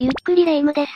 ゆっくりレ夢ムです。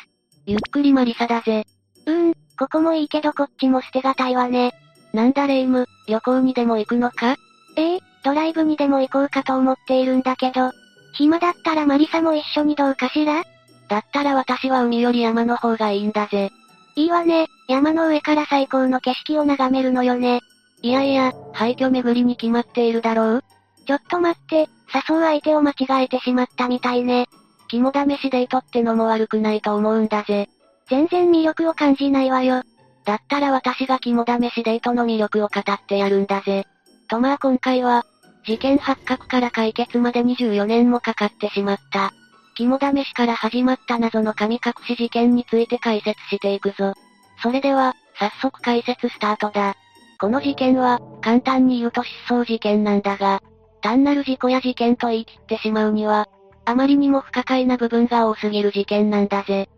ゆっくりマリサだぜ。うーん、ここもいいけどこっちも捨てがたいわね。なんだレ夢ム、旅行にでも行くのか？ええドライブにでも行こうかと思っているんだけど、暇だったらマリサも一緒にどうかしら？だったら私は海より山の方がいいんだぜ。いいわね、山の上から最高の景色を眺めるのよね。いやいや、廃墟巡りに決まっているだろう？ちょっと待って、誘う相手を間違えてしまったみたいね。肝試しデートってのも悪くないと思うんだぜ。全然魅力を感じないわよ。だったら私が肝試しデートの魅力を語ってやるんだぜ。とまあ今回は、事件発覚から解決まで24年もかかってしまった。肝試しから始まった謎の神隠し事件について解説していくぞ。それでは、早速解説スタートだ。この事件は、簡単に言うと失踪事件なんだが、単なる事故や事件と言い切ってしまうには、あまりにも不可解な部分が多すぎる事件なんだぜ。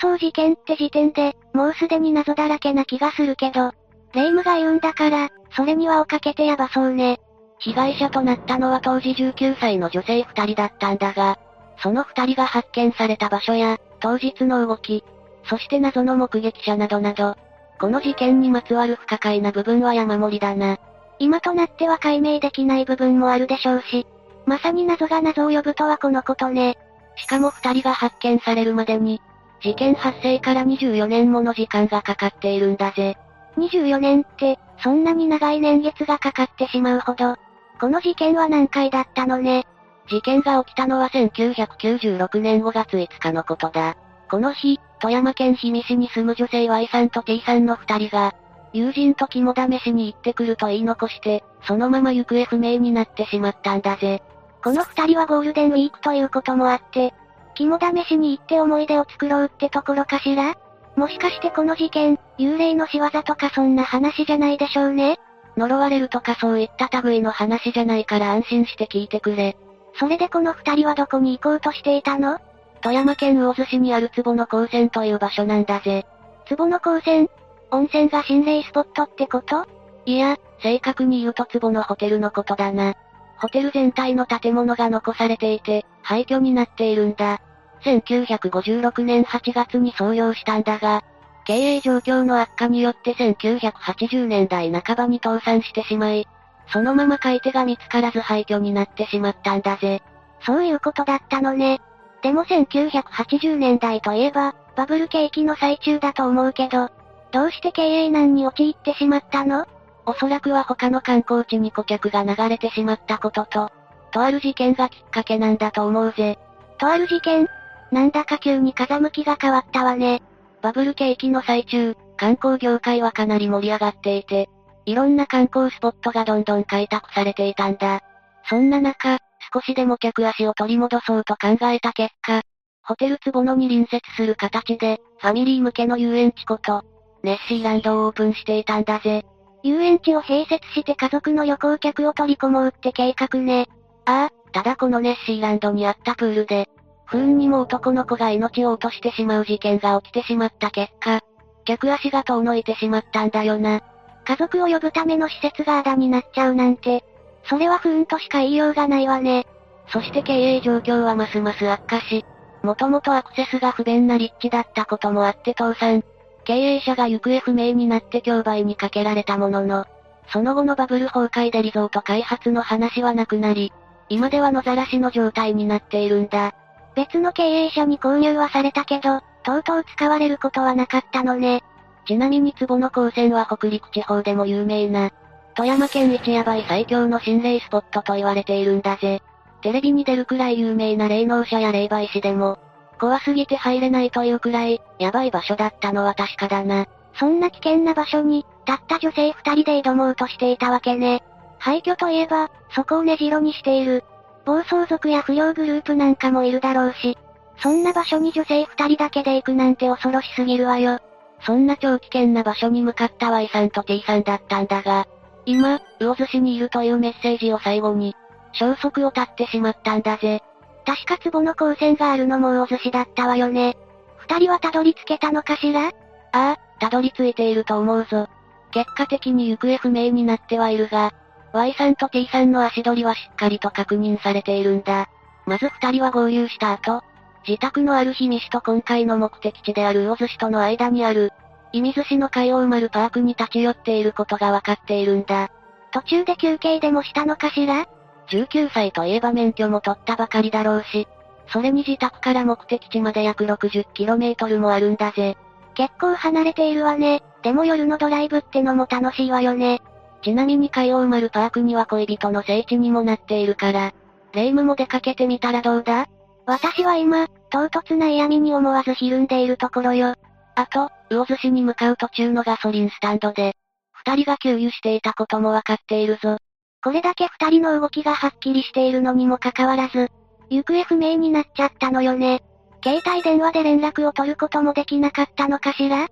失踪事件って時点で、もうすでに謎だらけな気がするけど、レイムが言うんだから、それにはをかけてやばそうね。被害者となったのは当時19歳の女性二人だったんだが、その二人が発見された場所や、当日の動き、そして謎の目撃者などなど、この事件にまつわる不可解な部分は山盛りだな。今となっては解明できない部分もあるでしょうし、まさに謎が謎を呼ぶとはこのことね。しかも二人が発見されるまでに、事件発生から24年もの時間がかかっているんだぜ。24年って、そんなに長い年月がかかってしまうほど、この事件は難解だったのね。事件が起きたのは1996年5月5日のことだ。この日、富山県氷見市に住む女性 Y さんと T さんの二人が、友人と肝試しに行ってくると言い残して、そのまま行方不明になってしまったんだぜ。この二人はゴールデンウィークということもあって、肝試しに行って思い出を作ろうってところかしら？もしかしてこの事件、幽霊の仕業とかそんな話じゃないでしょうね？呪われるとかそういった類の話じゃないから安心して聞いてくれ。それでこの二人はどこに行こうとしていたの？富山県魚津市にある壺の高専という場所なんだぜ。壺の高専？温泉が心霊スポットってこと？いや、正確に言うと壺のホテルのことだな。ホテル全体の建物が残されていて、廃墟になっているんだ。1956年8月に創業したんだが、経営状況の悪化によって1980年代半ばに倒産してしまい、そのまま買い手が見つからず廃墟になってしまったんだぜ。そういうことだったのね。でも1980年代といえば、バブル景気の最中だと思うけど、どうして経営難に陥ってしまったの？おそらくは他の観光地に顧客が流れてしまったことと、とある事件がきっかけなんだと思うぜ。とある事件？なんだか急に風向きが変わったわね。バブル景気の最中、観光業界はかなり盛り上がっていて、いろんな観光スポットがどんどん開拓されていたんだ。そんな中、少しでも客足を取り戻そうと考えた結果、ホテル壺野に隣接する形で、ファミリー向けの遊園地こと、ネッシーランドをオープンしていたんだぜ。遊園地を併設して家族の旅行客を取り込もうって計画ね。ああ、ただこのネッシーランドにあったプールで、不運にも男の子が命を落としてしまう事件が起きてしまった結果、客足が遠のいてしまったんだよな。家族を呼ぶための施設があだになっちゃうなんて、それは不運としか言いようがないわね。そして経営状況はますます悪化し、もともとアクセスが不便な立地だったこともあって倒産。経営者が行方不明になって競売にかけられたものの、その後のバブル崩壊でリゾート開発の話はなくなり、今では野ざらしの状態になっているんだ。別の経営者に購入はされたけど、とうとう使われることはなかったのね。ちなみに壺の高専は北陸地方でも有名な、富山県一ヤバい最強の心霊スポットと言われているんだぜ。テレビに出るくらい有名な霊能者や霊媒師でも、怖すぎて入れないというくらい、やばい場所だったのは確かだな。そんな危険な場所に、たった女性二人で挑もうとしていたわけね。廃墟といえば、そこを根城にしている。暴走族や不良グループなんかもいるだろうし、そんな場所に女性二人だけで行くなんて恐ろしすぎるわよ。そんな超危険な場所に向かった Y さんと T さんだったんだが、今、魚津市にいるというメッセージを最後に、消息を絶ってしまったんだぜ。確か壺の光線があるのも魚津市だったわよね。二人はたどり着けたのかしら？ああ、たどり着いていると思うぞ。結果的に行方不明になってはいるが、Y さんと T さんの足取りはしっかりと確認されているんだ。まず二人は合流した後、自宅のある日見市と今回の目的地である魚津市との間にある、射水市の海王丸パークに立ち寄っていることがわかっているんだ。途中で休憩でもしたのかしら？?19 歳といえば免許も取ったばかりだろうし、それに自宅から目的地まで約 60km もあるんだぜ。結構離れているわね。でも夜のドライブってのも楽しいわよね。ちなみに海王丸パークには恋人の聖地にもなっているから、レイムも出かけてみたらどうだ？私は今、唐突な嫌味に思わずひるんでいるところよ。あと、魚津市に向かう途中のガソリンスタンドで、二人が給油していたこともわかっているぞ。これだけ二人の動きがはっきりしているのにもかかわらず、行方不明になっちゃったのよね。携帯電話で連絡を取ることもできなかったのかしら？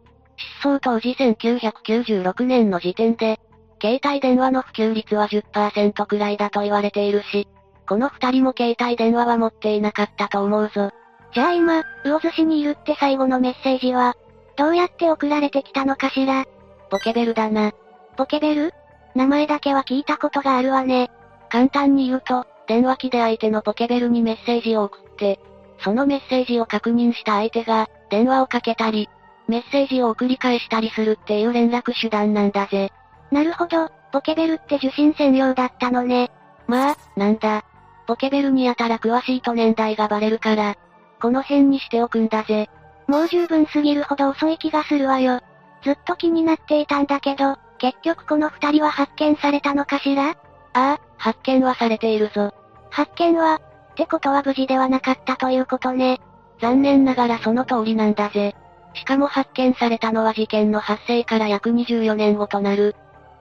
失踪当時1996年の時点で、携帯電話の普及率は10%くらいだと言われているし、この二人も携帯電話は持っていなかったと思うぞ。じゃあ今、魚津市にいるって最後のメッセージは、どうやって送られてきたのかしら？ポケベルだな。ポケベル？名前だけは聞いたことがあるわね。簡単に言うと、電話機で相手のポケベルにメッセージを送って、そのメッセージを確認した相手が、電話をかけたり、メッセージを送り返したりするっていう連絡手段なんだぜ。なるほど、ポケベルって受信専用だったのね。まあ、なんだ。ポケベルにやたら詳しいと年代がバレるから、この辺にしておくんだぜ。もう十分すぎるほど遅い気がするわよ。ずっと気になっていたんだけど、結局この二人は発見されたのかしら？ああ、発見はされているぞ。発見は、ってことは無事ではなかったということね。残念ながらその通りなんだぜ。しかも発見されたのは事件の発生から約24年後となる、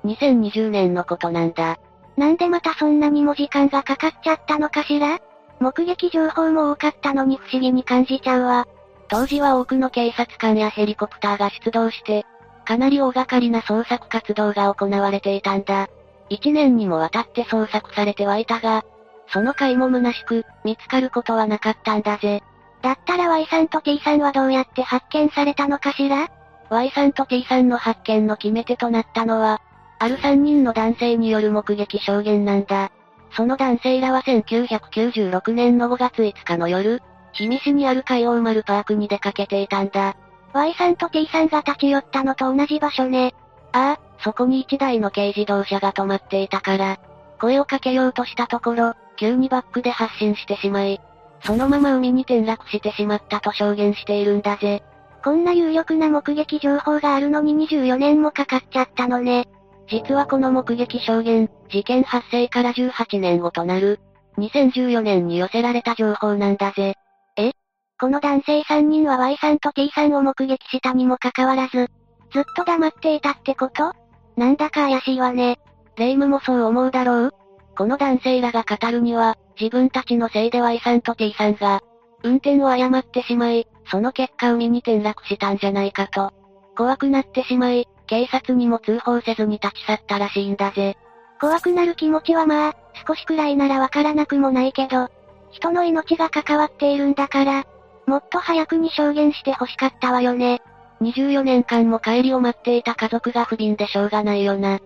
2020年のことなんだ。なんでまたそんなにも時間がかかっちゃったのかしら？目撃情報も多かったのに不思議に感じちゃうわ。当時は多くの警察官やヘリコプターが出動して、かなり大掛かりな捜索活動が行われていたんだ。一年にもわたって捜索されてはいたが、その回も虚しく、見つかることはなかったんだぜ。だったら Y さんと T さんはどうやって発見されたのかしら ?Y さんと T さんの発見の決め手となったのは、ある3人の男性による目撃証言なんだ。その男性らは1996年の5月5日の夜、氷見市にある海王丸パークに出かけていたんだ。Y さんと T さんが立ち寄ったのと同じ場所ね。ああ、そこに1台の軽自動車が止まっていたから、声をかけようとしたところ、急にバックで発進してしまい、そのまま海に転落してしまったと証言しているんだぜ。こんな有力な目撃情報があるのに24年もかかっちゃったのね。実はこの目撃証言、事件発生から18年後となる、2014年に寄せられた情報なんだぜ。え？この男性3人は Y さんと T さんを目撃したにもかかわらず、ずっと黙っていたってこと？なんだか怪しいわね。レイムもそう思うだろう？この男性らが語るには、自分たちのせいで Y さんと T さんが、運転を誤ってしまい、その結果海に転落したんじゃないかと。怖くなってしまい、警察にも通報せずに立ち去ったらしいんだぜ。怖くなる気持ちはまあ、少しくらいならわからなくもないけど、人の命が関わっているんだから、もっと早くに証言して欲しかったわよね。24年間も帰りを待っていた家族が不憫でしょうがないよな。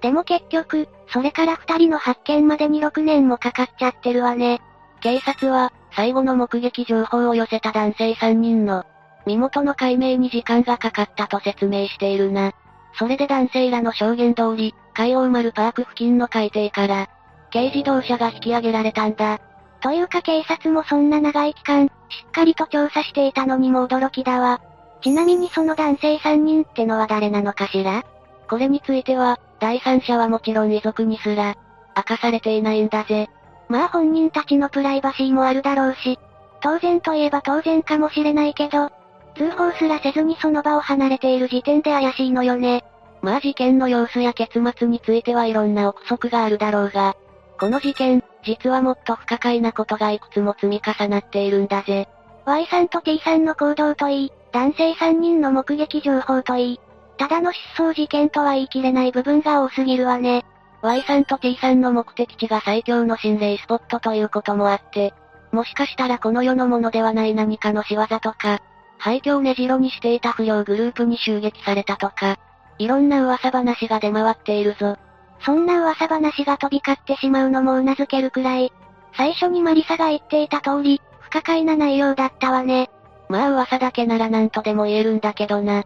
でも結局、それから二人の発見までに6年もかかっちゃってるわね。警察は、最後の目撃情報を寄せた男性3人の、身元の解明に時間がかかったと説明しているな。それで男性らの証言通り、海王丸パーク付近の海底から、軽自動車が引き上げられたんだ。というか警察もそんな長い期間、しっかりと調査していたのにも驚きだわ。ちなみにその男性3人ってのは誰なのかしら？これについては、第三者はもちろん遺族にすら、明かされていないんだぜ。まあ本人たちのプライバシーもあるだろうし、当然といえば当然かもしれないけど、通報すらせずにその場を離れている時点で怪しいのよね。まあ事件の様子や結末についてはいろんな憶測があるだろうが、この事件、実はもっと不可解なことがいくつも積み重なっているんだぜ。Y さんと T さんの行動といい、男性3人の目撃情報といい、ただの失踪事件とは言い切れない部分が多すぎるわね。Y さんと T さんの目的地が最強の心霊スポットということもあって、もしかしたらこの世のものではない何かの仕業とか、廃墟を根城にしていた不良グループに襲撃されたとか、いろんな噂話が出回っているぞ。そんな噂話が飛び交ってしまうのも頷けるくらい。最初にマリサが言っていた通り、不可解な内容だったわね。まあ噂だけなら何とでも言えるんだけどな。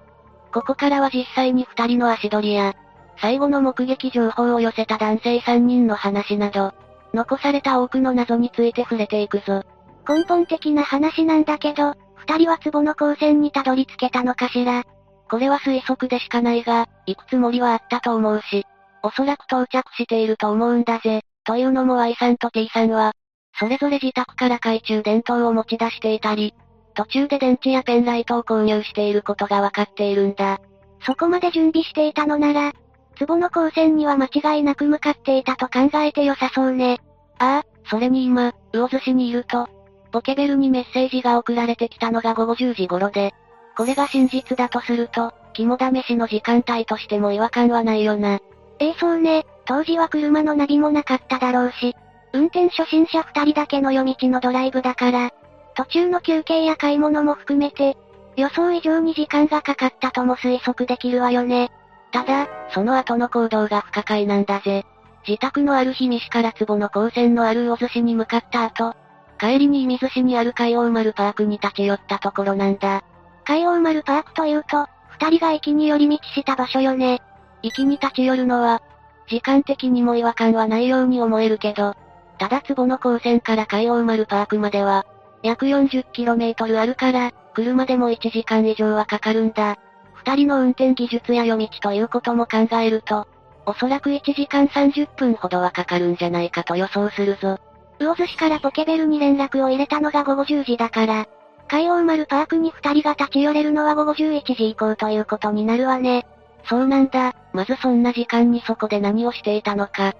ここからは実際に二人の足取りや、最後の目撃情報を寄せた男性三人の話など、残された多くの謎について触れていくぞ。根本的な話なんだけど、二人は壺の光線にたどり着けたのかしら。これは推測でしかないが、行くつもりはあったと思うし、おそらく到着していると思うんだぜ。というのも Y さんと T さんは、それぞれ自宅から懐中電灯を持ち出していたり、途中で電池やペンライトを購入していることがわかっているんだ。そこまで準備していたのなら、壺の光線には間違いなく向かっていたと考えて良さそうね。ああ、それに今、魚津市にいると、ポケベルにメッセージが送られてきたのが午後10時頃で、これが真実だとすると、肝試しの時間帯としても違和感はないよな。ええそうね、当時は車のナビもなかっただろうし、運転初心者二人だけの夜道のドライブだから、途中の休憩や買い物も含めて、予想以上に時間がかかったとも推測できるわよね。ただ、その後の行動が不可解なんだぜ。自宅のある日西から壺の高専のある魚津市に向かった後、帰りに射水市にある海王丸パークに立ち寄ったところなんだ。海王丸パークというと、二人が駅に寄り道した場所よね。駅に立ち寄るのは、時間的にも違和感はないように思えるけど、ただ壺の高専から海王丸パークまでは、約 40km あるから、車でも1時間以上はかかるんだ。二人の運転技術や夜道ということも考えると、おそらく1時間30分ほどはかかるんじゃないかと予想するぞ。魚津市からポケベルに連絡を入れたのが午後10時だから、海王丸パークに二人が立ち寄れるのは午後11時以降ということになるわね。そうなんだ、まずそんな時間にそこで何をしていたのか。っ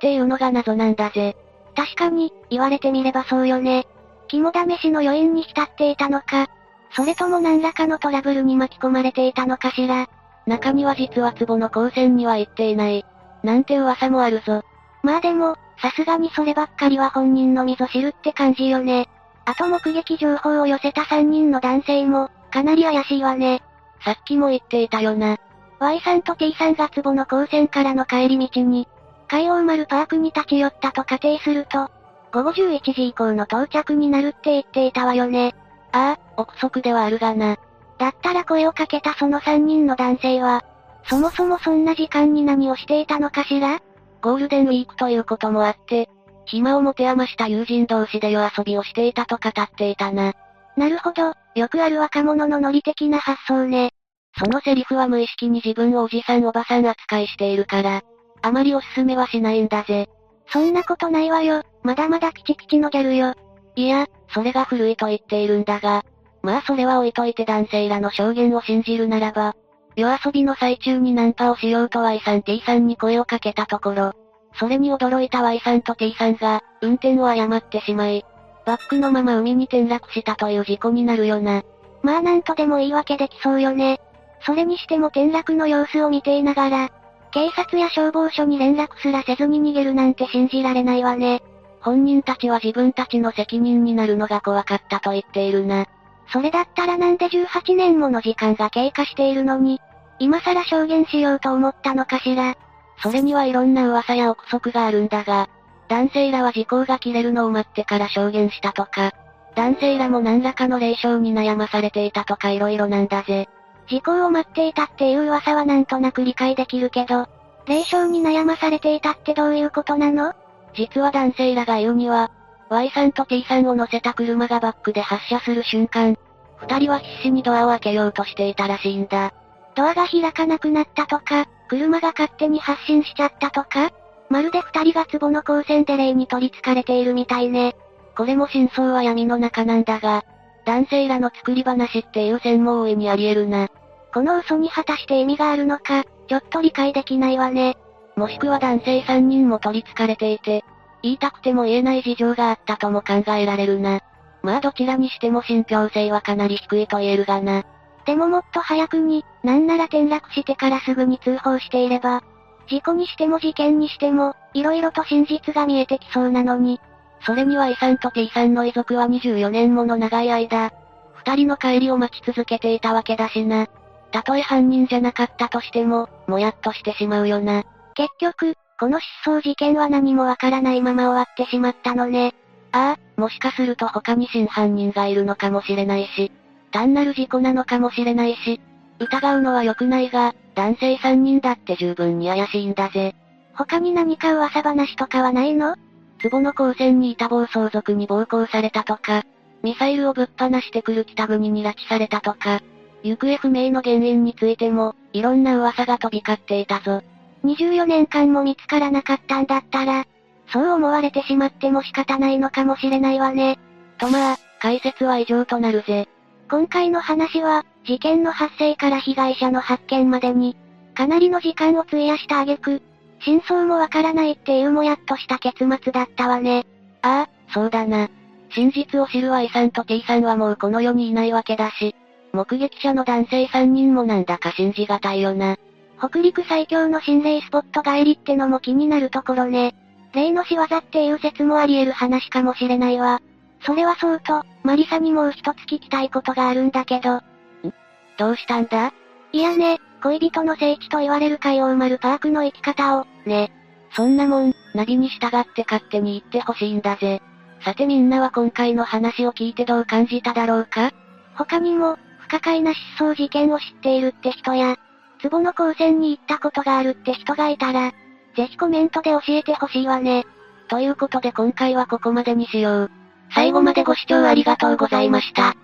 ていうのが謎なんだぜ。確かに、言われてみればそうよね。肝試しの余韻に浸っていたのか、それとも何らかのトラブルに巻き込まれていたのかしら。中には実は壺の光線には行っていない。なんて噂もあるぞ。まあでも、さすがにそればっかりは本人のみぞ知るって感じよね。あと目撃情報を寄せた3人の男性も、かなり怪しいわね。さっきも言っていたよな。Y さんと T さんが壺の光線からの帰り道に、海王丸パークに立ち寄ったと仮定すると、午後11時以降の到着になるって言っていたわよね。ああ、憶測ではあるがな。だったら声をかけたその3人の男性は、そもそもそんな時間に何をしていたのかしら？ゴールデンウィークということもあって、暇を持て余した友人同士で夜遊びをしていたと語っていたな。なるほど、よくある若者のノリ的な発想ね。そのセリフは無意識に自分をおじさんおばさん扱いしているから、あまりおすすめはしないんだぜ。そんなことないわよ、まだまだキチキチのギャルよ。いや、それが古いと言っているんだが、まあそれは置いといて男性らの証言を信じるならば、夜遊びの最中にナンパをしようと Y さん T さんに声をかけたところ、それに驚いた Y さんと T さんが、運転を誤ってしまい、バックのまま海に転落したという事故になるよな。まあなんとでも言い訳できそうよね。それにしても転落の様子を見ていながら、警察や消防署に連絡すらせずに逃げるなんて信じられないわね。本人たちは自分たちの責任になるのが怖かったと言っているな。それだったらなんで18年もの時間が経過しているのに、今更証言しようと思ったのかしら。それにはいろんな噂や憶測があるんだが、男性らは時効が切れるのを待ってから証言したとか、男性らも何らかの霊障に悩まされていたとか色々なんだぜ。時効を待っていたっていう噂はなんとなく理解できるけど、霊障に悩まされていたってどういうことなの？実は男性らが言うには、Y さんと T さんを乗せた車がバックで発車する瞬間、二人は必死にドアを開けようとしていたらしいんだ。ドアが開かなくなったとか、車が勝手に発進しちゃったとかまるで二人が壺の光線で霊に取り憑かれているみたいね。これも真相は闇の中なんだが、男性らの作り話っていう線も大いにあり得るな。この嘘に果たして意味があるのか、ちょっと理解できないわね。もしくは男性3人も取り憑かれていて、言いたくても言えない事情があったとも考えられるな。まあどちらにしても信憑性はかなり低いと言えるがな。でももっと早くに、なんなら転落してからすぐに通報していれば、事故にしても事件にしても、色々と真実が見えてきそうなのに。それには A さんと T さんの遺族は24年もの長い間、二人の帰りを待ち続けていたわけだしな。たとえ犯人じゃなかったとしても、もやっとしてしまうよな。結局、この失踪事件は何もわからないまま終わってしまったのね。ああ、もしかすると他に真犯人がいるのかもしれないし、単なる事故なのかもしれないし、疑うのは良くないが、男性3人だって十分に怪しいんだぜ。他に何か噂話とかはないの？壺の高専にいた暴走族に暴行されたとか、ミサイルをぶっ放してくる北国に拉致されたとか、行方不明の原因についても、いろんな噂が飛び交っていたぞ。24年間も見つからなかったんだったら、そう思われてしまっても仕方ないのかもしれないわね。とまあ、解説は以上となるぜ。今回の話は、事件の発生から被害者の発見までに、かなりの時間を費やした挙句、真相もわからないっていうもやっとした結末だったわね。ああ、そうだな。真実を知る Y さんと T さんはもうこの世にいないわけだし、目撃者の男性3人もなんだか信じがたいよな。北陸最強の心霊スポット帰りってのも気になるところね。霊の仕業っていう説もあり得る話かもしれないわ。それはそうと、マリサにもう一つ聞きたいことがあるんだけど。ん？どうしたんだ？いやね、恋人の聖地と言われる海洋丸パークの生き方を、ね。そんなもん、ナビに従って勝手に言ってほしいんだぜ。さてみんなは今回の話を聞いてどう感じただろうか？他にも、不可解な失踪事件を知っているって人や、壺の高専に行ったことがあるって人がいたら、ぜひコメントで教えてほしいわね。ということで今回はここまでにしよう。最後までご視聴ありがとうございました。